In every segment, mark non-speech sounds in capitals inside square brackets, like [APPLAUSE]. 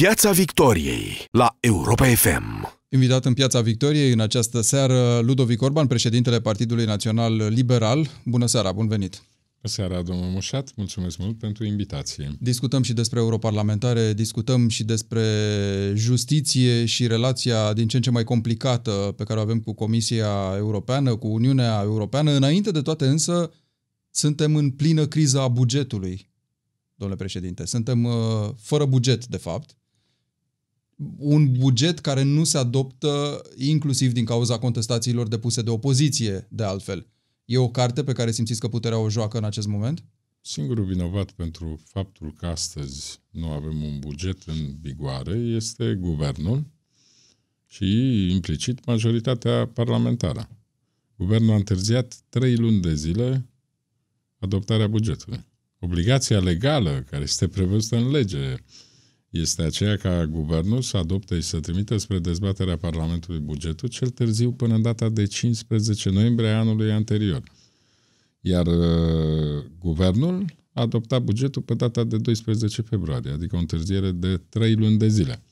Piața Victoriei la Europa FM. Invitat în Piața Victoriei în această seară Ludovic Orban, președintele Partidului Național Liberal. Bună seara, bun venit! Bună seara, domnul Mușat, mulțumesc mult pentru invitație. Discutăm și despre europarlamentare, discutăm și despre justiție și relația din ce în ce mai complicată pe care o avem cu Comisia Europeană, cu Uniunea Europeană. Înainte de toate însă, suntem în plină criză a bugetului, domnule președinte. Suntem uh, fără buget, de fapt un buget care nu se adoptă inclusiv din cauza contestațiilor depuse de opoziție, de altfel. E o carte pe care simțiți că puterea o joacă în acest moment? Singurul vinovat pentru faptul că astăzi nu avem un buget în vigoare este guvernul și implicit majoritatea parlamentară. Guvernul a întârziat trei luni de zile adoptarea bugetului. Obligația legală care este prevăzută în lege este aceea ca guvernul să adopte și să trimită spre dezbaterea Parlamentului bugetul cel târziu până în data de 15 noiembrie anului anterior. Iar uh, guvernul a adoptat bugetul pe data de 12 februarie, adică o întârziere de 3 luni de zile.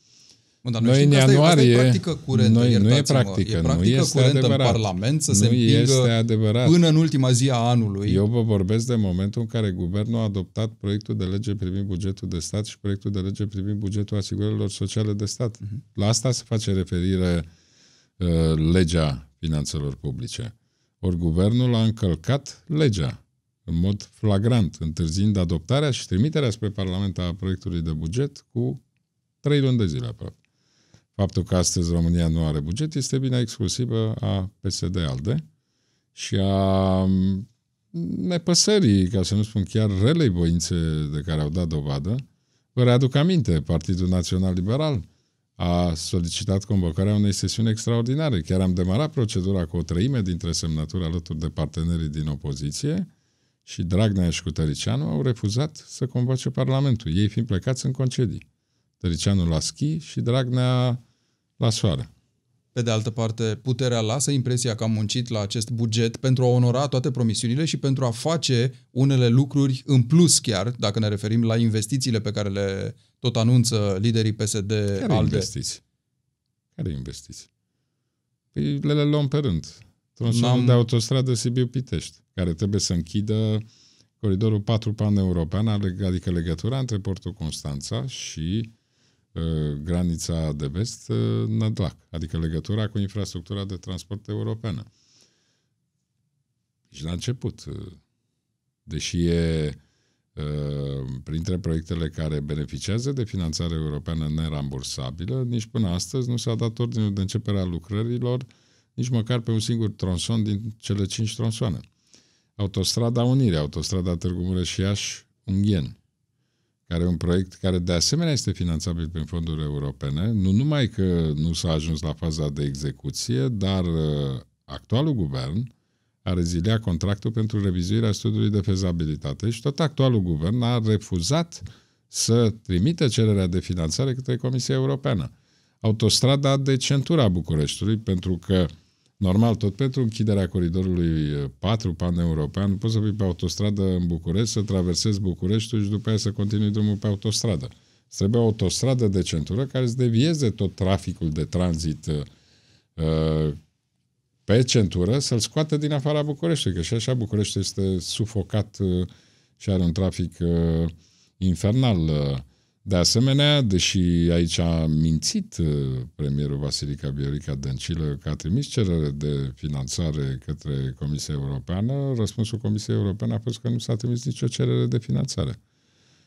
Bun, dar noi în ianuarie... Asta e practică curentă, noi, nu e practică, e practică nu este curentă adevărat. în Parlament să nu se împingă este adevărat. până în ultima zi a anului. Eu vă vorbesc de momentul în care guvernul a adoptat proiectul de lege privind bugetul de stat și proiectul de lege privind bugetul asigurărilor sociale de stat. Uh-huh. La asta se face referire uh, legea finanțelor publice. Ori guvernul a încălcat legea în mod flagrant, întârziind adoptarea și trimiterea spre Parlament a proiectului de buget cu trei luni de zile aproape. Faptul că astăzi România nu are buget este bine exclusivă a PSD-ALDE și a mm, nepăsării, ca să nu spun chiar relei voințe de care au dat dovadă. Vă readuc aminte, Partidul Național Liberal a solicitat convocarea unei sesiuni extraordinare. Chiar am demarat procedura cu o treime dintre semnături alături de partenerii din opoziție și Dragnea și cu Tăricianu au refuzat să convoace Parlamentul, ei fiind plecați în concedii. Tăricianu la schi și Dragnea la soare. Pe de altă parte, puterea lasă impresia că am muncit la acest buget pentru a onora toate promisiunile și pentru a face unele lucruri în plus chiar, dacă ne referim la investițiile pe care le tot anunță liderii PSD Care ALDE. investiții? Care investiții? Păi le, le luăm pe rând. Tronsonul de autostradă Sibiu-Pitești, care trebuie să închidă coridorul 4 pan-european, adică legătura între portul Constanța și Uh, granița de vest, uh, Nădlac, adică legătura cu infrastructura de transport europeană. Și la început, uh, deși e printre proiectele care beneficiază de finanțare europeană nerambursabilă, nici până astăzi nu s-a dat ordinul de începere a lucrărilor, nici măcar pe un singur tronson din cele cinci tronsoane. Autostrada Unire, Autostrada Târgu Mureș-Iași, Unghien, care e un proiect care de asemenea este finanțabil prin fonduri europene, nu numai că nu s-a ajuns la faza de execuție, dar uh, actualul guvern a reziliat contractul pentru revizuirea studiului de fezabilitate și tot actualul guvern a refuzat să trimită cererea de finanțare către Comisia Europeană. Autostrada de centura a Bucureștiului, pentru că Normal, tot pentru închiderea coridorului 4 pan-european, poți să fii pe autostradă în București, să traversezi Bucureștiul și după aia să continui drumul pe autostradă. Trebuie o autostradă de centură care să devieze tot traficul de tranzit uh, pe centură, să-l scoată din afara Bucureștiului, că și așa București este sufocat uh, și are un trafic uh, infernal. Uh, de asemenea, deși aici a mințit uh, premierul Vasilica Viorica Dăncilă că a trimis cerere de finanțare către Comisia Europeană, răspunsul Comisiei Europene a fost că nu s-a trimis nicio cerere de finanțare.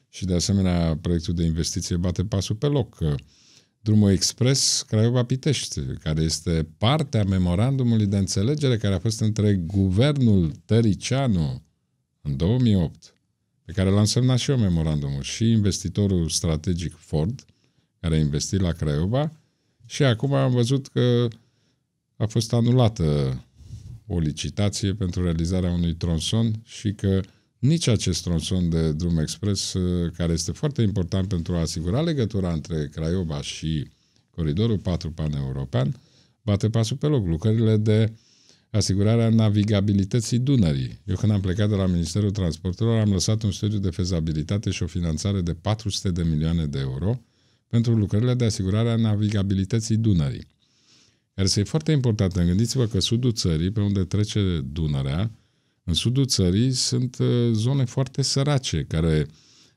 Și de asemenea, proiectul de investiție bate pasul pe loc. Drumul Expres Craiova-Pitești, care este partea memorandumului de înțelegere care a fost între guvernul Tăricianu în 2008 pe care l-am semnat și eu memorandumul, și investitorul strategic Ford, care a investit la Craiova, și acum am văzut că a fost anulată o licitație pentru realizarea unui tronson și că nici acest tronson de drum expres, care este foarte important pentru a asigura legătura între Craiova și coridorul 4 pan-european, bate pasul pe loc. Lucrările de asigurarea navigabilității Dunării. Eu când am plecat de la Ministerul Transporturilor am lăsat un studiu de fezabilitate și o finanțare de 400 de milioane de euro pentru lucrările de asigurare a navigabilității Dunării. Care este foarte importantă. Gândiți-vă că sudul țării, pe unde trece Dunărea, în sudul țării sunt uh, zone foarte sărace, care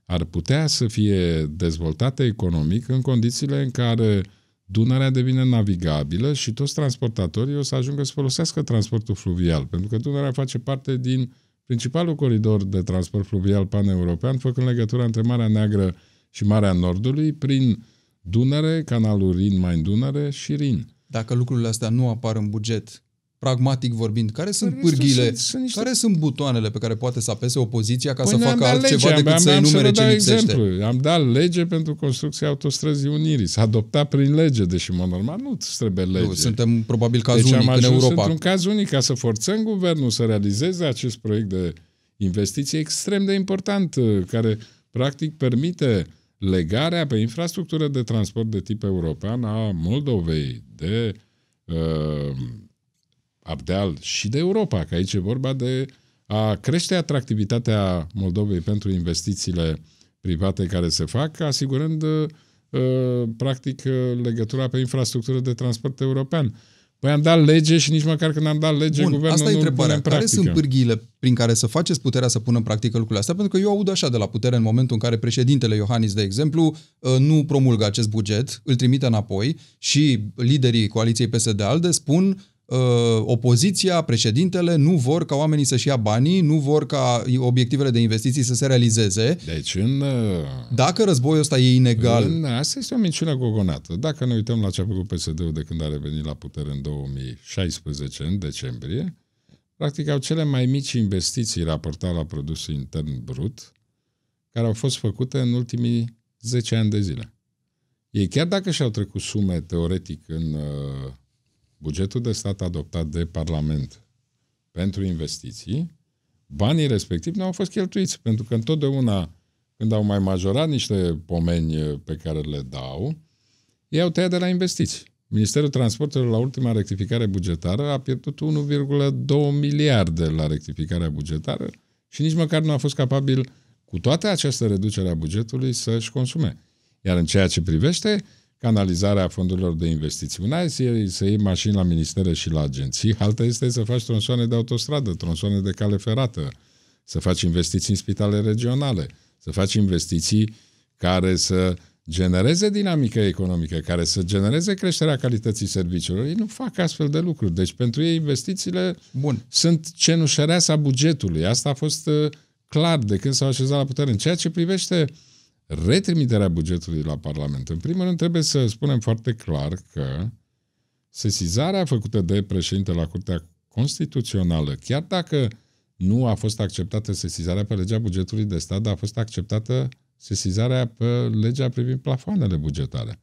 ar putea să fie dezvoltate economic în condițiile în care Dunărea devine navigabilă și toți transportatorii o să ajungă să folosească transportul fluvial, pentru că Dunărea face parte din principalul coridor de transport fluvial pan-european, făcând legătura între Marea Neagră și Marea Nordului prin Dunăre, canalul Rin-Main-Dunăre și Rin. Dacă lucrurile astea nu apar în buget, pragmatic vorbind, care sunt Păi, pârghile, sunt- sunt niște- care sunt butoanele pe care poate să apese opoziția ca Păi să ne-am facă dat altceva lege, decât am- să am- am enumere vă ce dau lipsește? exemplu. Am dat lege pentru construcția autostrăzii Unirii. S-a adoptat prin lege, deși, în mod normal, nu îți trebuie lege. Nu, suntem probabil caz deci unic am în ajuns Europa. într-un caz unic ca să forțăm guvernul să realizeze acest proiect de investiție extrem de important, uh, care practic permite legarea pe infrastructură de transport de tip european a Moldovei de uh, Ardeal și de Europa, că aici e vorba de a crește atractivitatea Moldovei pentru investițiile private care se fac, asigurând uh, practic uh, legătura pe infrastructură de transport european. Păi am dat lege și nici măcar când am dat lege, Bun, guvernul asta e nu îl pune întrebarea. în Care practică. sunt pârghiile prin care să faceți puterea să pună în practică lucrurile astea? Pentru că eu aud așa de la putere în momentul în care președintele Iohannis, de exemplu, uh, nu promulgă acest buget, îl trimite înapoi și liderii coaliției PSD-ALDE spun uh, opoziția, președintele nu vor ca oamenii să-și ia banii, nu vor ca obiectivele de investiții să se realizeze. Deci în, uh, Dacă războiul ăsta e inegal, în, asta este o minciună gogonată. Dacă ne uităm la ce a făcut PSD-ul de când a revenit la putere în 2016, în decembrie, practic au cele mai mici investiții raportate la produsul intern brut, care au fost făcute în ultimii 10 ani de zile. Ei, chiar dacă și-au trecut sume teoretic în uh, bugetul de stat adoptat de Parlament pentru investiții, banii respectivi nu au fost cheltuiți, pentru că întotdeauna când au mai majorat niște pomeni uh, pe care le dau, ei au tăiat de la investiții. Ministerul Transporturilor la ultima rectificare bugetară a pierdut 1,2 miliarde la rectificarea bugetară și nici măcar nu a fost capabil cu toată această reducere a bugetului să-și consume. Iar în ceea ce privește canalizarea fondurilor de investiții, una este să iei mașini la ministere și la agenții, alta este să faci tronsoane de autostradă, tronsoane de cale ferată, să faci investiții în spitale regionale, să faci investiții care să genereze dinamică economică, care să genereze creșterea calității serviciilor. Ei nu fac astfel de lucruri. Deci pentru ei investițiile bun, sunt cenușăreasa bugetului. Asta a fost uh, clar de când s-au așezat la putere. În ceea ce privește retrimiterea bugetului la Parlament, în primul rând trebuie să spunem foarte clar că sesizarea făcută de președinte la Curtea Constituțională, chiar dacă nu a fost acceptată sesizarea pe legea bugetului de stat, dar a fost acceptată sesizarea pe legea privind plafoanele bugetare.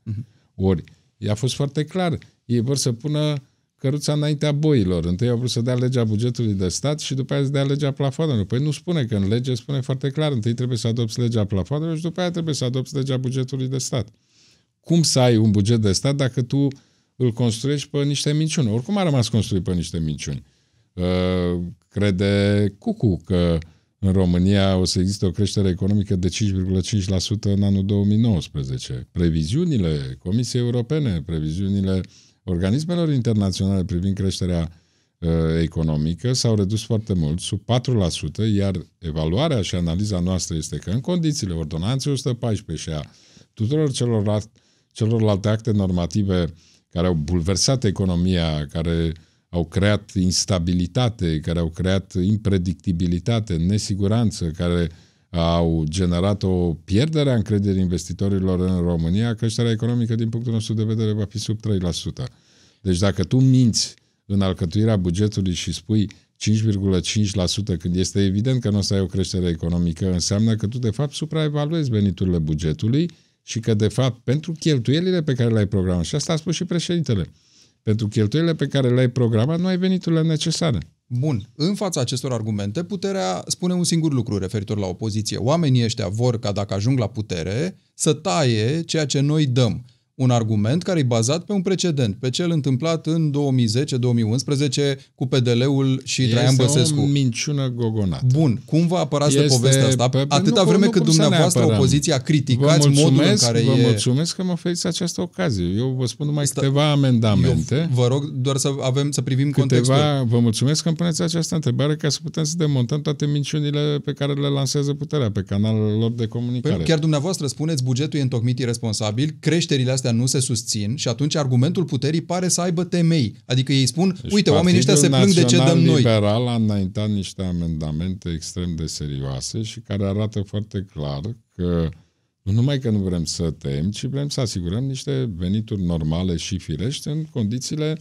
Ori, a fost foarte clar. Ei vor să pună căruța înaintea boilor. Întâi au vrut să dea legea bugetului de stat și după aia să dea legea plafoanelor. Păi nu spune că în lege spune foarte clar. Întâi trebuie să adopți legea plafoanelor și după aia trebuie să adopți legea bugetului de stat. Cum să ai un buget de stat dacă tu îl construiești pe niște minciuni? Oricum a rămas construit pe niște minciuni. Uh, crede Cucu că în România o să existe o creștere economică de 5,5% în anul 2019. Previziunile Comisiei Europene, previziunile organismelor internaționale privind creșterea uh, economică s-au redus foarte mult, sub 4%, iar evaluarea și analiza noastră este că în condițiile ordonanței 114 și a tuturor celorlalte, celorlalte acte normative care au bulversat economia, care au creat instabilitate, care au creat impredictibilitate, nesiguranță, care au generat o pierdere a încrederii investitorilor în România, creșterea economică, din punctul nostru de vedere, va fi sub 3%. Deci dacă tu minți în alcătuirea bugetului și spui 5,5% când este evident că nu o să ai o creștere economică, înseamnă că tu, de fapt, supraevaluezi veniturile bugetului și că, de fapt, pentru cheltuielile pe care le-ai programat, și asta a spus și președintele, pentru cheltuielile pe care le-ai programat, nu ai veniturile necesare. Bun, în fața acestor argumente, puterea spune un singur lucru referitor la opoziție. Oamenii ăștia vor ca dacă ajung la putere să taie ceea ce noi dăm. Un argument care e bazat pe un precedent, pe cel întâmplat în 2010-2011 cu PDL-ul și este Traian Băsescu. o minciună gogonată. Bun, cum vă apărați de Este povestea asta? pe- Atâta nu, vreme nu cât cum să ne dumneavoastră apărăm. opoziția Vă criticați modul în mulțumesc, care vă e... mulțumesc că mă oferiți această ocazie. Eu vă spun numai Asta- câteva amendamente. Eu vă rog doar să avem să privim contextul. Câteva, vă mulțumesc că îmi puneți această întrebare ca să putem să demontăm toate minciunile pe care le lansează puterea pe canalele lor de comunicare. Păi chiar dumneavoastră spuneți bugetul e întocmit irresponsabil, creșterile astea nu se susțin și atunci argumentul puterii pare să aibă temei. Adică ei spun, Deci uite, oamenii ăștia se Partidul plâng de ce dăm Național noi. Liberal a înaintat niște amendamente extrem de serioase și care arată foarte clar că nu numai că nu vrem să tăiem, ci vrem să asigurăm niște venituri normale și firești în condițiile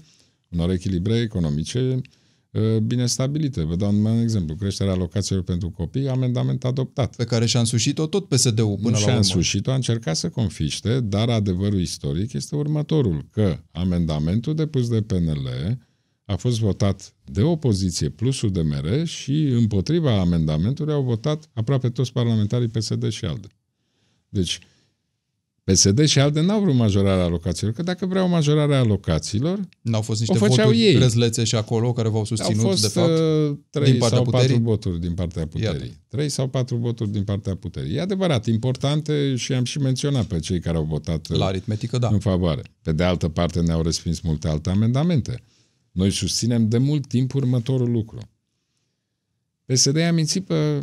unor echilibre economice uh, bine stabilite. Vă dau numai un exemplu. Creșterea alocațiilor pentru copii, amendament adoptat. Pe care și-a însușit-o tot PSD-ul până nu la și-a urmă. însușit-o, a încercat să confiște, dar adevărul istoric este următorul, că amendamentul depus de PNL a fost votat de opoziție plus UDMR și împotriva amendamentului au votat aproape toți parlamentarii PSD și ALDE. Deci, PSD și ALDE n-au vrut majorarea alocațiilor, că dacă vreau majorarea alocațiilor, N-au fost O niște făceau voturi ei. răzlețe și acolo care v-au au susținut, fost de fapt. uh, trei din partea sau puterii? patru voturi din partea puterii. Iată. Trei sau patru voturi din partea puterii. E adevărat, importante și am și menționat pe cei care au votat uh, La aritmetică, da. în favoare. Pe de altă parte, ne-au respins multe alte amendamente. Noi susținem de mult timp următorul lucru. PSD a mințit pe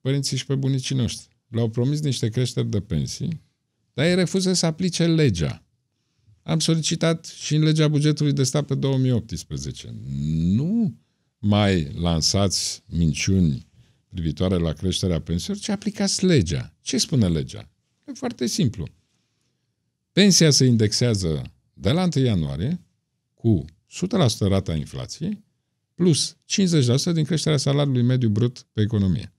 părinții și pe bunicii noștri. Le-au promis niște creșteri de pensii, dar ei refuză să aplice legea. Am solicitat și în legea bugetului de stat pe 2018. Nu mai lansați minciuni privitoare la creșterea pensiilor, ci aplicați legea. Ce spune legea? E foarte simplu. Pensia se indexează de la 1 ianuarie cu 100% rata inflației plus 50% din creșterea salariului mediu brut pe economie.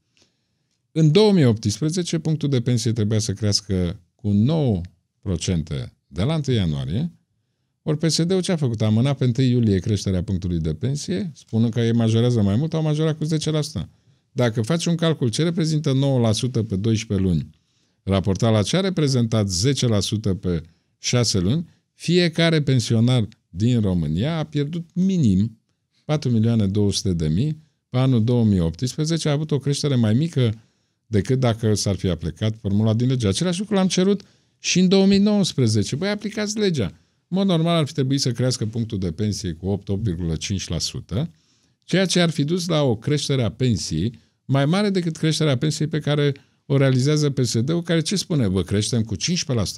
În 2018, punctul de pensie trebuia să crească cu 9% de la 1 ianuarie, ori PSD-ul ce a făcut? A amânat pe 1 iulie creșterea punctului de pensie, spunând că ei majorează mai mult, au majorat cu 10%. Dacă faci un calcul ce reprezintă 9% pe 12 luni, raportat la ce a reprezentat 10% pe 6 luni, fiecare pensionar din România a pierdut minim 4 milioane 200 de mii pe anul 2018, a avut o creștere mai mică decât dacă s-ar fi aplicat formula din lege. Același lucru l-am cerut și în 2019. Băi, aplicați legea. În mod normal ar fi trebuit să crească punctul de pensie cu 8-8,5%, ceea ce ar fi dus la o creștere a pensiei mai mare decât creșterea pensiei pe care o realizează PSD-ul, care ce spune? Vă creștem cu 15%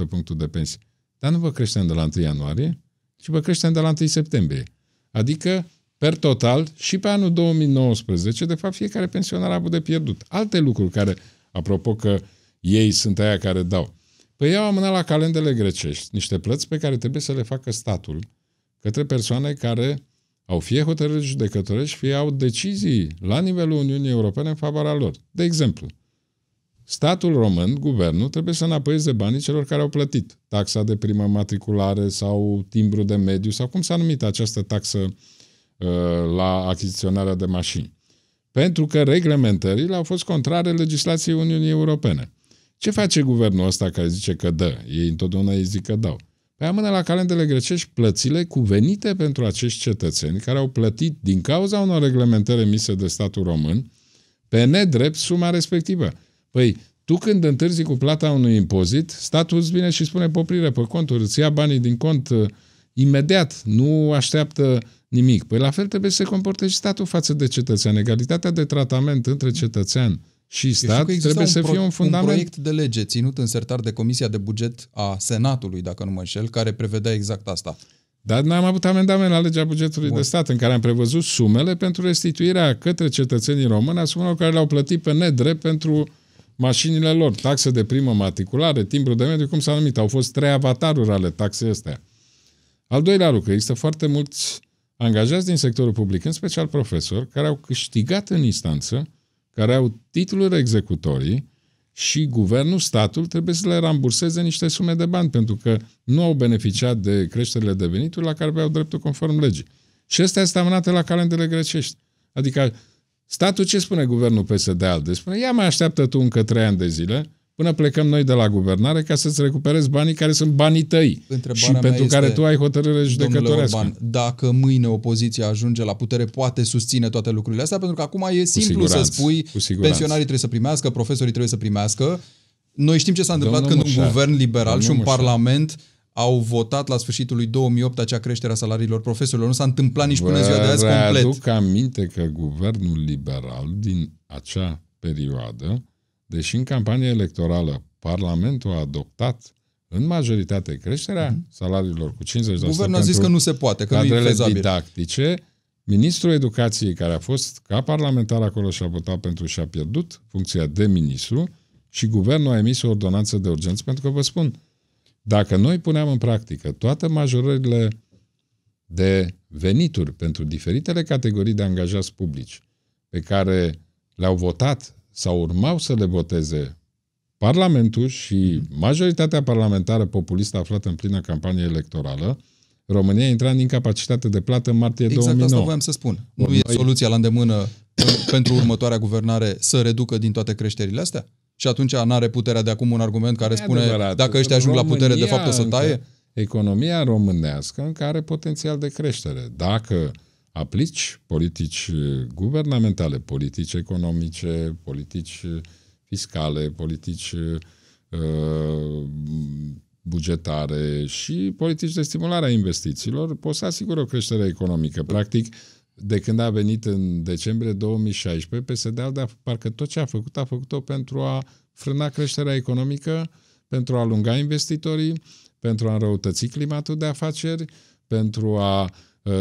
punctul de pensie. Dar nu vă creștem de la 1 ianuarie, ci vă creștem de la 1 septembrie. Adică, per total, și pe anul 2019, de fapt, fiecare pensionar a avut de pierdut. Alte lucruri care, apropo că ei sunt aia care dau. Păi ei au amânat la calendele grecești niște plăți pe care trebuie să le facă statul către persoane care au fie hotărâri judecătorești, fie au decizii la nivelul Uniunii Europene în favoarea lor. De exemplu, statul român, guvernul, trebuie să înapoieze banii celor care au plătit taxa de primă matriculare sau timbru de mediu sau cum s-a numit această taxă uh, la achiziționarea de mașini. Pentru că reglementările au fost contrare legislației Uniunii Europene. Ce face guvernul ăsta care zice că dă? Ei întotdeauna îi zic că dau. Păi amână la calendele grecești plățile cuvenite pentru acești cetățeni care au plătit din cauza unor reglementări emise de statul român pe nedrept suma respectivă. Păi, tu când întârzi cu plata unui impozit, statul îți vine și spune poprire pe conturi, îți ia banii din cont uh, imediat, nu așteaptă nimic. Păi la fel trebuie să se comporte și statul față de cetățean. Egalitatea de tratament între cetățean și Eu știu stat că există trebuie să pro- fie un fundament. Un proiect de lege ținut în sertar de Comisia de Buget a Senatului, dacă nu mă înșel, care prevedea exact asta. Dar noi am avut amendament la legea bugetului Bun. de stat în care am prevăzut sumele pentru restituirea către cetățenii români a sumelor care le-au plătit pe nedrept pentru mașinile lor, taxe de primă matriculare, timbru de mediu, cum s-a numit. Au fost trei avataruri ale taxei astea. Al doilea lucru, există foarte mulți angajați din sectorul public, în special profesori, care au câștigat în instanță, care au titluri executorii și guvernul, statul, trebuie să le ramburseze niște sume de bani, pentru că nu au beneficiat de creșterile de venituri la care aveau dreptul conform legii. Și astea sunt amânate la calendele grecești. Adică statul ce spune guvernul PSD-ALDE? Spune, ia mai așteaptă tu încă trei ani de zile, până plecăm noi de la guvernare ca să-ți recuperezi banii care sunt banii tăi Întrebarea și mea pentru este, care tu ai hotărâre Domnule judecătorească. Orban, dacă mâine opoziția ajunge la putere, poate susține toate lucrurile astea, pentru că acum e simplu siguranță, să spui cu siguranță. pensionarii trebuie să primească, profesorii trebuie să primească. Noi știm ce s-a întâmplat Domnul când un Mușar, guvern liberal domnul și un Mușar. parlament au votat la sfârșitul lui 2008 acea creștere a salariilor profesorilor. Nu s-a întâmplat nici până în ziua de azi complet. readuc aminte că guvernul liberal din acea perioadă, deși în campanie electorală Parlamentul a adoptat în majoritate creșterea salariilor cu 50% Guvernul a pentru zis că nu se poate, că nu e cadrele fezabil. didactice, ministrul educației care a fost ca parlamentar acolo și a votat pentru și a pierdut funcția de ministru și guvernul a emis o ordonanță de urgență pentru că vă spun, dacă noi puneam în practică toate majorările de venituri pentru diferitele categorii de angajați publici pe care le-au votat sau urmau să le voteze Parlamentul și majoritatea parlamentară populistă aflată în plină campanie electorală, România intra în incapacitate de plată în martie Exact 2009. asta voiam să spun. Nu Ori e noi- soluția la îndemână în- pentru următoarea guvernare să reducă din toate creșterile astea? Și atunci n-are puterea de acum un argument care E spune adevărat. dacă ăștia ajung la putere, de România fapt o să încă- taie? Economia românească încă are potențial de creștere. Dacă aplici politici guvernamentale, politici economice, politici fiscale, politici uh, bugetare și politici de stimulare a investițiilor, poți să asiguri o creștere economică. Practic, de când a venit în decembrie 2016, PSD-ul, de parcă tot ce a făcut, a făcut-o pentru a frâna creșterea economică, pentru a alunga investitorii, pentru a înrăutăți climatul de afaceri, pentru a uh,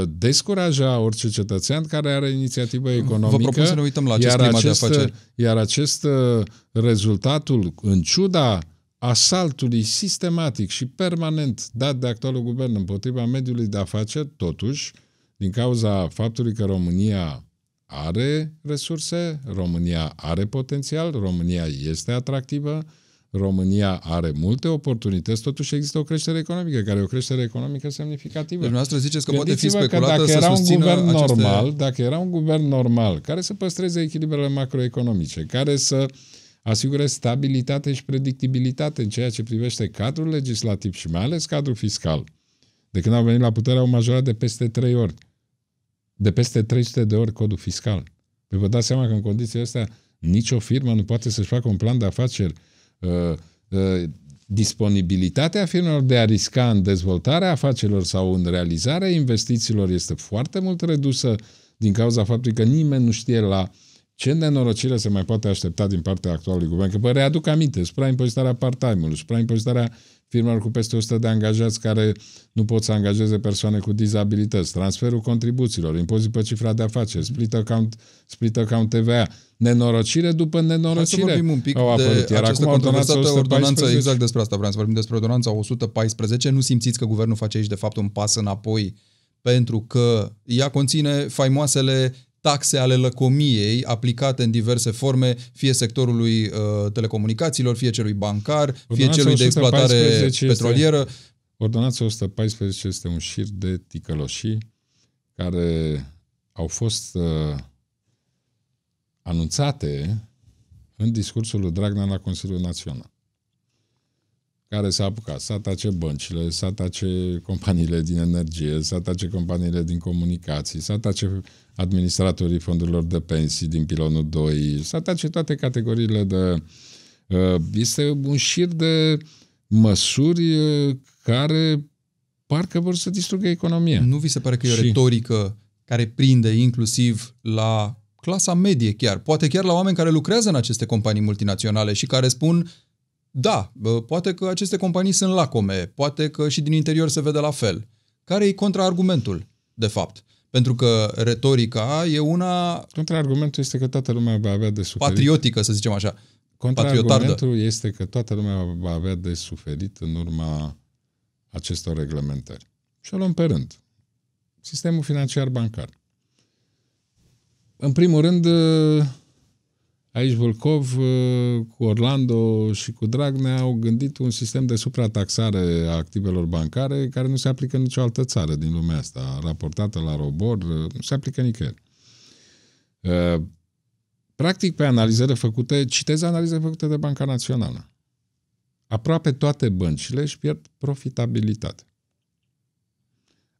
descuraja orice cetățean care are inițiativă economică. Vă propun să ne uităm la acest iar climat de acest, afaceri. Iar acest uh, rezultatul, în ciuda asaltului sistematic și permanent dat de actualul guvern împotriva mediului de afaceri, totuși, din cauza faptului că România are resurse, România are potențial, România este atractivă, România are multe oportunități, totuși există o creștere economică, care e o creștere economică semnificativă. Deci dumneavoastră ziceți că poate fi Gândiți-vă că speculată dacă să era un susțină guvern aceste... normal, dacă era un guvern normal, care să păstreze echilibrele macroeconomice, care să asigure stabilitate și predictibilitate în ceea ce privește cadrul legislativ și mai ales cadrul fiscal. De când au venit la putere au majorat de peste 3 ori, de peste 300 de ori codul fiscal. Păi vă dați seama că în condițiile astea nicio firmă nu poate să-și facă un plan de afaceri uh, uh, disponibilitatea firmelor de a risca în dezvoltarea afacerilor sau în realizarea investițiilor este foarte mult redusă din cauza faptului că nimeni nu știe la ce nenorocire se mai poate aștepta din partea actualului guvern. Că vă readuc aminte, supraimpozitarea part-time-ului, supraimpozitarea firmelor cu peste 100 de angajați care nu pot să angajeze persoane cu dizabilități, transferul contribuțiilor, impozit pe cifra de afaceri, split account, split account TVA, nenorocire după Hai să nenorocire vorbim un pic au apărut. de Iar această acum ordonanța controversată ordonanță, 114, exact despre asta vreau să vorbim despre ordonanța 114. Nu simțiți că guvernul face aici de fapt un pas înapoi pentru că ea conține faimoasele taxe ale lăcomiei aplicate în diverse forme, fie sectorului uh, telecomunicațiilor, fie celui bancar, fie Ordonanța celui de exploatare 114 este- petrolieră. Ordonanța 114 este un șir de ticăloșii care au fost uh, anunțate în discursul lui Dragnea la Consiliul Național care s-a apucat să atace băncile, să atace companiile din energie, să atace companiile din comunicații, să atace administratorii fondurilor de pensii din pilonul 2, să atace toate categoriile de... uh, Este un șir de măsuri uh, care parcă vor să distrugă economia. Nu vi se pare că e o Și- retorică care prinde inclusiv la clasa medie chiar, poate chiar la oameni care lucrează în aceste companii multinaționale și care spun da, bă, poate că aceste companii sunt lacome, poate că și din interior se vede la fel. Care e contraargumentul, de fapt? Pentru că retorica e una Contraargumentul este că toată lumea va avea de suferit. patriotică, să zicem așa. Contraargumentul este că toată lumea va avea de suferit în urma acestor reglementări. Și o luăm pe rând. Sistemul financiar bancar. În primul rând, aici Volcov cu Orlando și cu Dragnea au gândit un sistem de suprataxare a activelor bancare care nu se aplică în nicio altă țară din lumea asta. Raportată la robor, nu se aplică nicăieri. Practic, pe analizele făcute, citez analizele făcute de Banca Națională. aproape toate băncile își pierd profitabilitate.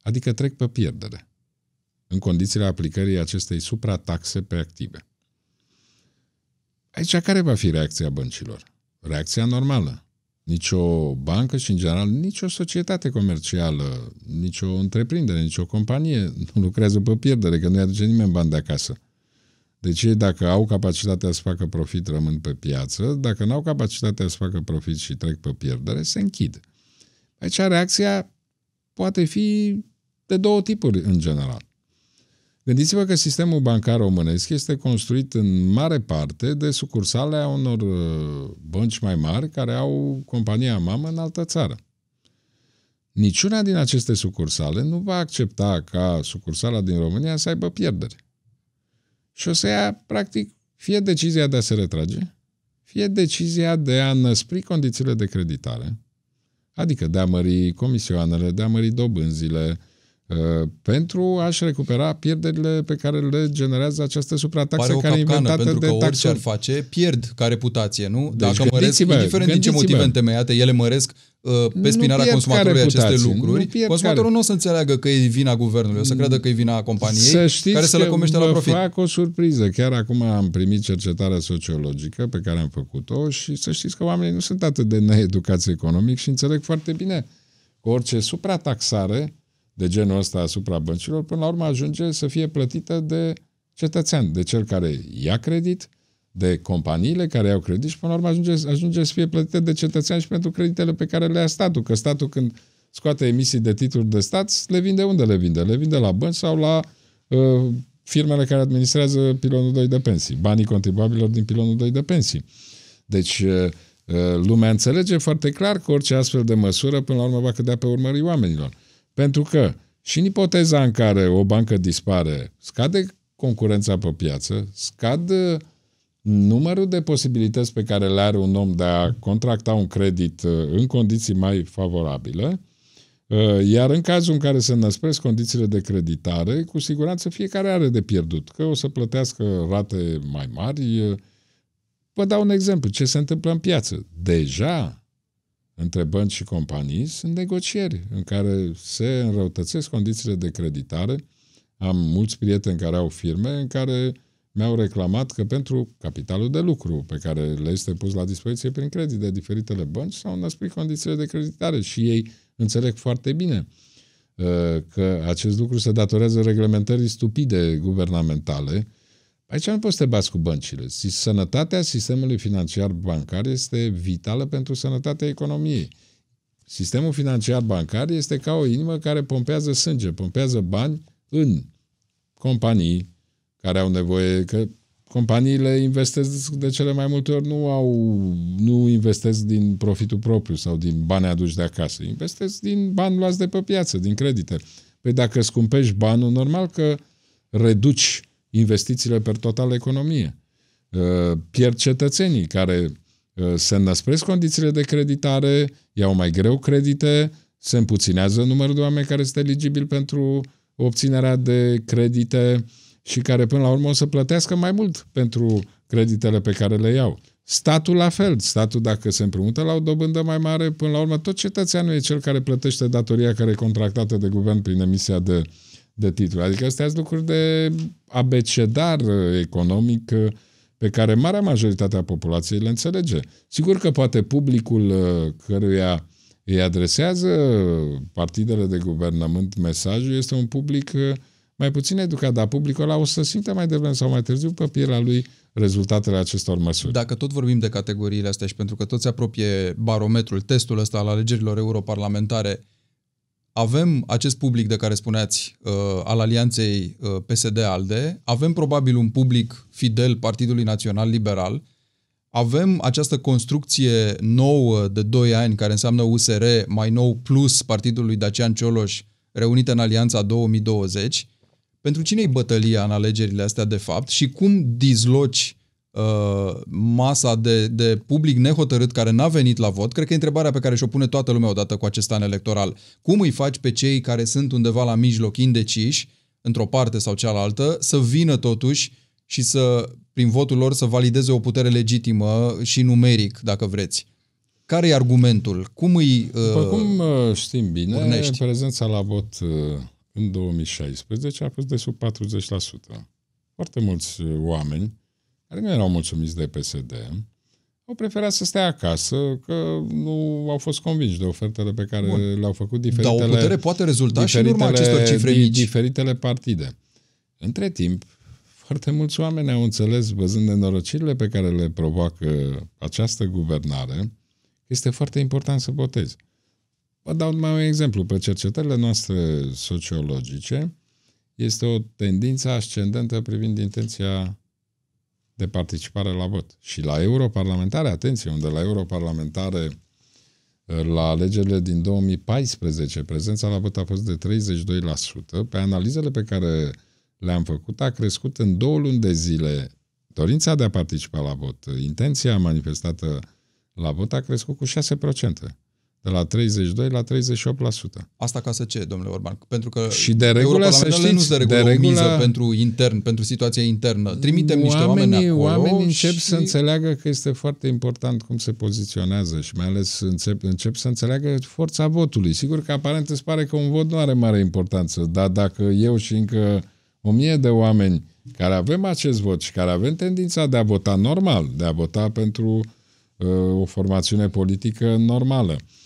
Adică trec pe pierdere în condițiile aplicării acestei suprataxe pe active. Aici care va fi reacția băncilor? Reacția normală. Nici o bancă și, în general, nici o societate comercială, nici o întreprindere, nici o companie [LAUGHS] nu lucrează pe pierdere, că nu-i aduce nimeni bani de acasă. Deci ei, dacă au capacitatea să facă profit, rămân pe piață, dacă nu au capacitatea să facă profit și trec pe pierdere, se închid. Aici reacția poate fi de două tipuri în general. Gândiți-vă că sistemul bancar românesc este construit în mare parte de sucursale a unor uh, bănci mai mari care au compania mamă în altă țară. Niciuna din aceste sucursale nu va accepta ca sucursala din România să aibă pierdere. Și o să ia, practic, fie decizia de a se retrage, fie decizia de a năspri condițiile de creditare, adică de a mări comisioanele, de a mări dobânzile, Uh, pentru a-și recupera pierderile pe care le generează această suprataxă Pare o care capcană, inventată pentru de că orice taxul. ar face, pierd ca reputație, nu? Deci Dacă măresc, indiferent din ce motive întemeiate, ele măresc uh, pe spinarea consumatorului aceste lucruri, consumatorul nu o să înțeleagă că e vina guvernului, o să creadă că e vina companiei să care se lăcomește la profit. Să fac o surpriză. Chiar acum am primit cercetarea sociologică pe care am făcut-o și să știți că oamenii nu sunt atât de needucați economic și înțeleg foarte bine că orice suprataxare de genul ăsta asupra băncilor, până la urmă ajunge să fie plătită de cetățean, de cel care ia credit, de companiile care iau credit și până la urmă ajunge, ajunge să fie plătită de cetățean și pentru creditele pe care le ia statul. Că statul când scoate emisii de titluri de stat, le vinde unde le vinde? Le vinde la bănci sau la uh, firmele care administrează pilonul 2 de pensii, banii contribuabilor din pilonul 2 de pensii. Deci uh, uh, lumea înțelege foarte clar că orice astfel de măsură până la urmă va cădea pe urmării oamenilor. Pentru că și în ipoteza în care o bancă dispare, scade concurența pe piață, scad uh, numărul de posibilități pe care le are un om de a contracta un credit uh, în condiții mai favorabile, uh, iar în cazul în care se năspresc condițiile de creditare, cu siguranță fiecare are de pierdut, că o să plătească rate mai mari. Vă dau un exemplu. Ce se întâmplă în piață? Deja între bănci și companii sunt negocieri în care se înrăutățesc condițiile de creditare. Am mulți prieteni care au firme în care mi-au reclamat că pentru capitalul de lucru pe care le este pus la dispoziție prin credit de diferitele bănci s-au năsprit condițiile de creditare și ei înțeleg foarte bine uh, că acest lucru se datorează reglementării stupide guvernamentale Aici nu poți să te bați cu băncile. Sănătatea sistemului financiar bancar este vitală pentru sănătatea economiei. Sistemul financiar bancar este ca o inimă care pompează sânge, pompează bani în companii care au nevoie, că companiile investesc de cele mai multe ori nu au, nu investesc din profitul propriu sau din bani aduși de acasă. Investesc din bani luați de pe piață, din credite. Păi dacă scumpești banul, normal că reduci investițiile per total economie. Uh, pierd cetățenii care uh, se înăspresc condițiile de creditare, iau mai greu credite, se împuținează numărul de oameni care sunt eligibili pentru obținerea de credite și care până la urmă o să plătească mai mult pentru creditele pe care le iau. Statul la fel. Statul dacă se împrumută la o dobândă mai mare, până la urmă tot cetățeanul e cel care plătește datoria care e contractată de guvern prin emisia de de titlu. Adică astea sunt lucruri de abecedar economic pe care marea majoritate a populației le înțelege. Sigur că poate publicul uh, căruia îi adresează partidele de guvernământ mesajul este un public uh, mai puțin educat, dar publicul ăla o să simte mai devreme sau mai târziu pe pielea lui rezultatele acestor măsuri. Dacă tot vorbim de categoriile astea și pentru că tot se apropie barometrul, testul ăsta al alegerilor europarlamentare, avem acest public de care spuneați uh, al alianței uh, PSD-ALDE, avem probabil un public fidel Partidului Național Liberal, avem această construcție nouă de 2 ani care înseamnă USR, mai nou plus Partidul lui Dacian Cioloș, reunită în Alianța 2020. Pentru cine e bătălia în alegerile astea de fapt și cum dizloci Uh, masa de, de public nehotărât care n-a venit la vot, cred că e întrebarea pe care și-o pune toată lumea odată cu acest an electoral. Cum îi faci pe cei care sunt undeva la mijloc indeciși, într-o parte sau cealaltă, să vină totuși și să, prin votul lor, să valideze o putere legitimă și numeric, dacă vreți? Care e argumentul? Cum îi După cum uh, știm bine, urnești? prezența la vot uh, în 2016 a fost de sub 40%. Foarte mulți uh, oameni care nu erau mulțumiți de PSD au preferat să stea acasă, că nu au fost convinși de ofertele pe care Bun. le-au făcut diferitele... Dar o putere poate rezulta și în urma acestor cifre di- mici. diferitele partide. Între timp, foarte mulți oameni au înțeles, văzând nenorocirile pe care le provoacă această guvernare, că este foarte important să votezi. Vă dau mai un exemplu. Pe cercetările noastre sociologice este o tendință ascendentă privind intenția de participare la vot. Și la europarlamentare, atenție, unde la europarlamentare la alegerile din 2014 prezența la vot a fost de 32%, pe analizele pe care le-am făcut a crescut în două luni de zile. Dorința de a participa la vot, intenția manifestată la vot a crescut cu 6%, de la 32 la 38%. Asta ca să ce, domnule Orban? Pentru că Și de regulă, să europarlamentarele știți, nu se regulă de o regulă- miză pentru intern, pentru situația internă. Trimitem niște oameni acolo Oamenii încep și... să înțeleagă că este foarte important cum se poziționează și mai ales încep, încep să înțeleagă forța votului. Sigur că aparent îți pare că un vot nu are mare importanță, dar dacă eu și încă o mie de oameni care avem acest vot și care avem tendința de a vota normal, de a vota pentru uh, o formațiune politică normală, uh,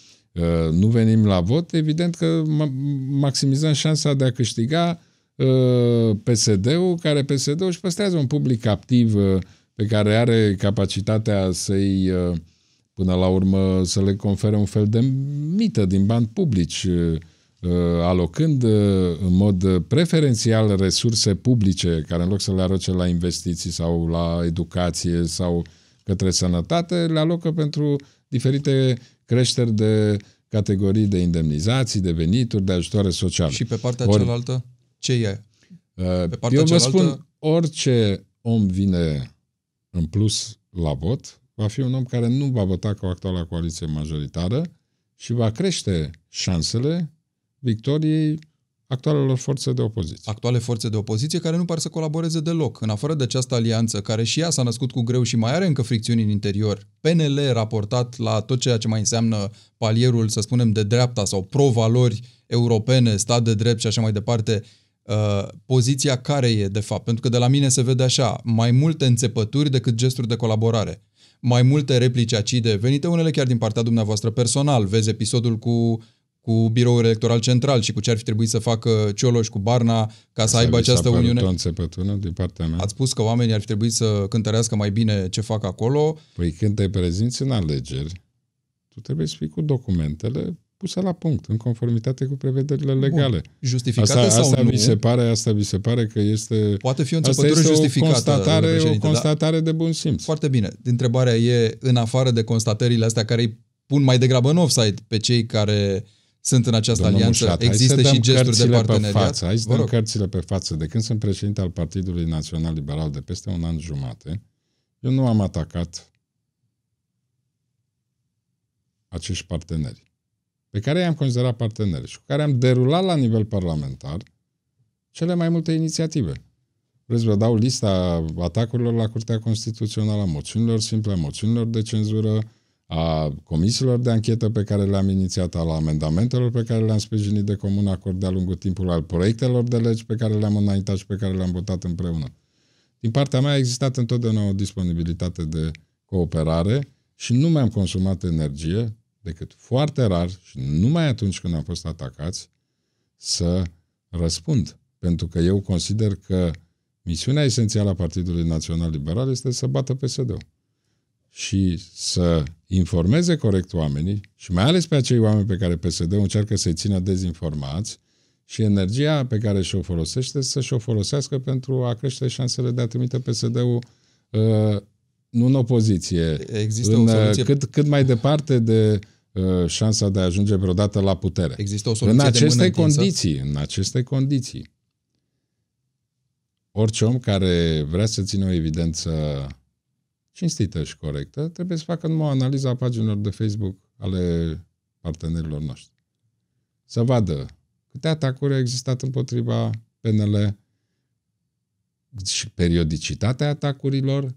nu venim la vot, evident că ma- maximizăm șansa de a câștiga uh, PSD-ul, care PSD-ul își păstrează un public activ uh, pe care are capacitatea să-i, uh, până la urmă, să le confere un fel de mită din bani publici, uh, uh, alocând uh, în mod preferențial resurse publice, care în loc să le aroce la investiții sau la educație sau către sănătate, le alocă pentru diferite creșteri de categorii de indemnizații, de venituri, de ajutoare sociale. Și pe partea Ori- cealaltă, ce e? Uh, partea Eu vă cealaltă- spun, orice om vine în plus la vot, va fi un om care nu va vota cu actuala coaliție majoritară și va crește șansele victoriei actualelor forțe de opoziție. Actuale forțe de opoziție care nu par să colaboreze deloc. În afară de această alianță, care și ea s-a născut cu greu și mai are încă fricțiuni în interior, PNL raportat la tot ceea ce mai înseamnă palierul, să spunem, de dreapta sau pro-valori europene, stat de drept și așa mai departe, uh, poziția care e, de fapt? Pentru că de la mine se vede așa, mai multe înțepături decât gesturi de colaborare. Mai multe replici acide, venite unele chiar din partea dumneavoastră personal. Vezi episodul cu cu biroul electoral central și cu ce ar fi trebuit să facă Cioloș cu Barna ca să aibă vi s-a această părut uniune. o înțepătură din partea mea? Ați spus că oamenii ar fi trebuit să cântărească mai bine ce fac acolo. Păi când te prezinți în alegeri, tu trebuie să fii cu documentele puse la punct, în conformitate cu prevederile legale. Bun. Justificate Asta, sau asta, nu? vi se pare, asta vi se pare că este... Poate fi o asta înțepătură este justificată, o constatare, domnule o președinte, da? constatare de bun simț. Foarte bine. Întrebarea e, în afară de constatările astea care îi pun mai degrabă în offside pe cei care sunt în această Domnul alianță, Mușat, există hai să și dăm gesturi de cărțile parteneriat? Pe față. Hai să Vă dăm rog. cărțile pe față. De când sunt președinte al Partidului Național Liberal de peste un an jumate, eu nu am atacat acești parteneri, pe care i-am considerat parteneri și cu care am derulat la nivel parlamentar cele mai multe inițiative. Vreți vă dau lista atacurilor la Curtea Constituțională, a moțiunilor simple, a moțiunilor de cenzură, a comisiilor de anchetă pe care le-am inițiat, al amendamentelor pe care le-am sprijinit de comun acord de-a lungul timpului, al proiectelor de legi pe care le-am înaintat și pe care le-am votat împreună. Din partea mea a existat întotdeauna o disponibilitate de cooperare și nu mi-am consumat energie decât foarte rar și numai atunci când am fost atacați să răspund. Pentru că eu consider că misiunea esențială a Partidului Național Liberal este să bată PSD-ul și să informeze corect oamenii și mai ales pe acei oameni pe care PSD-ul încearcă să-i țină dezinformați și energia pe care și-o folosește să și-o folosească pentru a crește șansele de a trimite PSD-ul uh, nu în opoziție, Există în, o uh, soluție, cât, cât mai departe de uh, șansa de a ajunge vreodată la putere. există o În soluție de mână aceste întinsă? condiții, în aceste condiții, orice om care vrea să țină o evidență cinstită și corectă, trebuie să facă numai o analiză a paginilor de Facebook ale partenerilor noștri. Să vadă câte atacuri au existat împotriva PNL și periodicitatea atacurilor,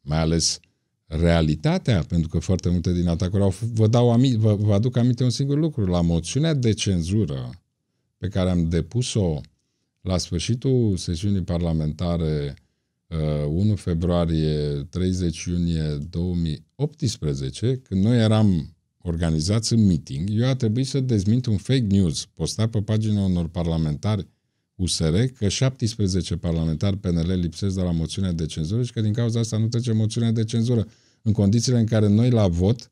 mai ales realitatea, pentru că foarte multe din atacuri au, vă, dau ami, vă, vă aduc aminte un singur lucru, la moțiunea de cenzură pe care am depus-o la sfârșitul sesiunii parlamentare 1 uh, februarie 30 iunie 2018, când noi eram organizați în meeting, eu a trebuit să dezmint un fake news postat pe pagina unor parlamentari USR că 17 parlamentari PNL lipsesc de la moțiunea de cenzură și că din cauza asta nu trece moțiunea de cenzură. În condițiile în care noi la vot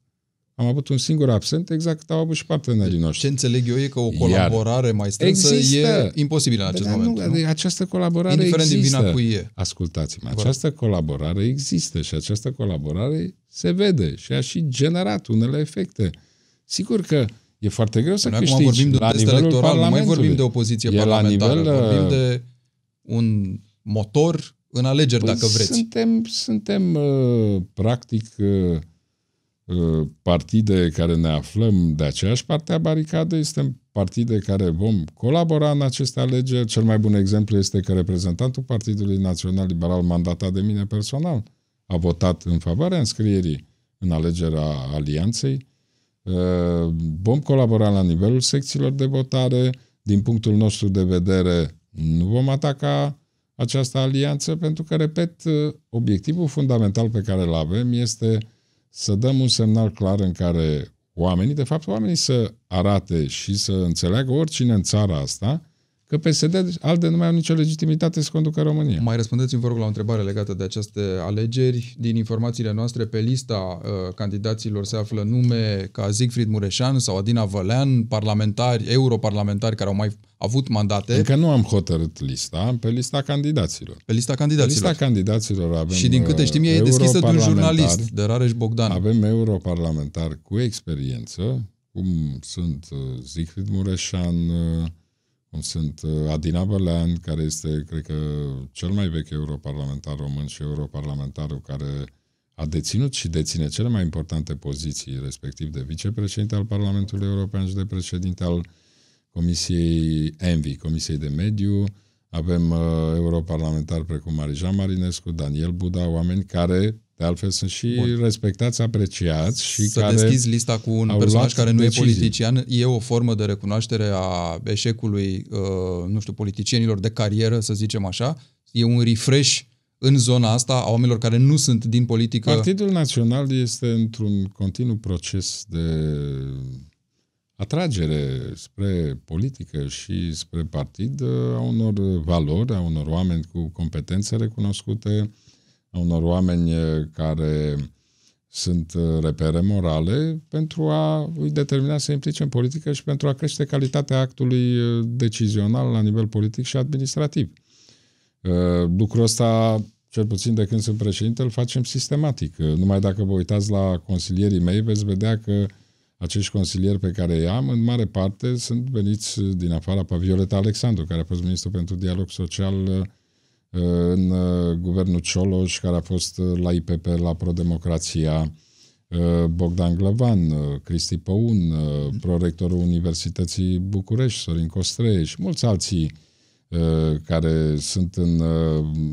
am avut un singur absent, exact cât au avut și partenerii noștri. Ce înțeleg eu e că o colaborare Iar mai strânsă există, e imposibilă în acest da, moment. Nu, nu? Această colaborare Indiferent există. din vina cui e. Ascultați-mă, această colaborare există și această colaborare se vede și a și generat unele efecte. Sigur că e foarte greu să Până câștigi acum vorbim de la nivelul electoral, nu mai vorbim de opoziție e parlamentară, la nivel, vorbim uh, de un motor în alegeri, păi dacă vreți. Suntem, suntem uh, practic uh, partide care ne aflăm de aceeași parte a baricadei, suntem partide care vom colabora în aceste alegeri. Cel mai bun exemplu este că reprezentantul Partidului Național Liberal, mandatat de mine personal, a votat în favoarea înscrierii în alegerea alianței. Vom colabora la nivelul secțiilor de votare. Din punctul nostru de vedere, nu vom ataca această alianță pentru că, repet, obiectivul fundamental pe care îl avem este să dăm un semnal clar în care oamenii, de fapt oamenii să arate și să înțeleagă oricine în țara asta că PSD alte nu mai au nicio legitimitate să conducă România. Mai răspundeți-mi, vă rog, la o întrebare legată de aceste alegeri. Din informațiile noastre, pe lista uh, candidaților se află nume ca Siegfried Mureșan sau Adina Vălean, parlamentari, europarlamentari care au mai avut mandate. Încă nu am hotărât lista, am pe lista candidaților. Pe lista candidaților. Pe lista candidaților avem Și din câte știm, e deschisă de un jurnalist, de Rareș Bogdan. Avem europarlamentari cu experiență, cum sunt uh, Siegfried Mureșan, uh, cum sunt uh, Adina Bălean, care este, cred că, cel mai vechi europarlamentar român și europarlamentarul care a deținut și deține cele mai importante poziții, respectiv de vicepreședinte al Parlamentului European și de președinte al Comisiei ENVI, Comisiei de Mediu. Avem uh, europarlamentari precum Marijan Marinescu, Daniel Buda, oameni care de altfel sunt și Bun. respectați, apreciați și Să care deschizi lista cu un personaj care nu decizii. e politician e o formă de recunoaștere a eșecului, uh, nu știu, politicienilor de carieră, să zicem așa. E un refresh în zona asta a oamenilor care nu sunt din politică. Partidul Național este într-un continuu proces de atragere spre politică și spre partid a unor valori, a unor oameni cu competențe recunoscute, a unor oameni care sunt repere morale pentru a îi determina să implice în politică și pentru a crește calitatea actului decizional la nivel politic și administrativ. Lucrul ăsta, cel puțin de când sunt președinte, îl facem sistematic. Numai dacă vă uitați la consilierii mei, veți vedea că acești consilieri pe care i am, în mare parte, sunt veniți din afara pe Violeta Alexandru, care a fost ministru pentru dialog social în uh, guvernul Cioloș, care a fost uh, la IPP, la Prodemocrația, uh, Bogdan Glăvan, Cristi Păun, prorectorul Universității București, Sorin Costrei și mulți alții care sunt în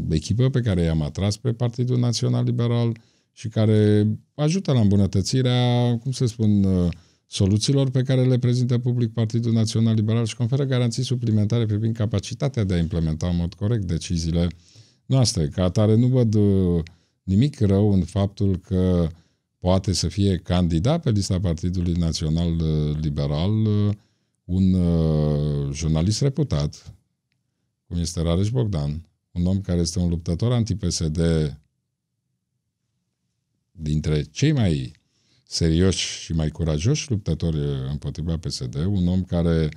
echipă pe care i-am atras pe Partidul Național Liberal și care ajută la îmbunătățirea, cum să spun, soluțiilor pe care le prezintă public Partidul Național Liberal și conferă garanții suplimentare privind capacitatea de a implementa în mod corect deciziile noastre. Ca atare nu văd uh, nimic rău în faptul că poate să fie candidat pe lista Partidului Național uh, Liberal uh, un jurnalist reputat, cum este Rareș Bogdan, un om care este un luptător anti-PSD dintre cei mai serioși și mai curajoși luptători împotriva PSD, un om care,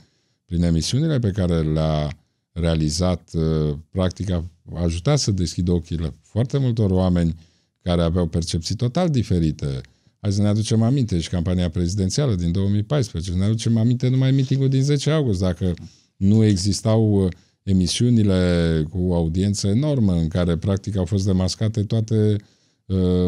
prin emisiunile pe care le-a realizat, uh, practic a ajutat să deschidă ochii foarte multor oameni care aveau percepții total diferite. Hai să ne aducem aminte și campania prezidențială din 2014, să ne aducem aminte numai mitingul din 10 august, dacă nu existau uh, emisiunile cu audiență enormă în care practic au fost demascate toate Uh,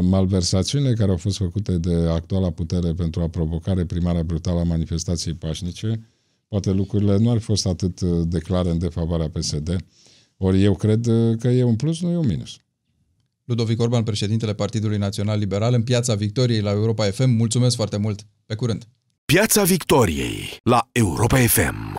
malversațiunile care au fost făcute de actuala putere pentru a provoca reprimarea brutală a manifestației pașnice, poate lucrurile nu ar fi fost atât uh, de clare în defavoarea PSD. Ori eu cred uh, că e un plus, nu e un minus. Ludovic Orban, președintele Partidului Național Liberal, în Piața Victoriei la Europa FM. Mulțumesc foarte mult! Pe curând! Piața Victoriei la Europa FM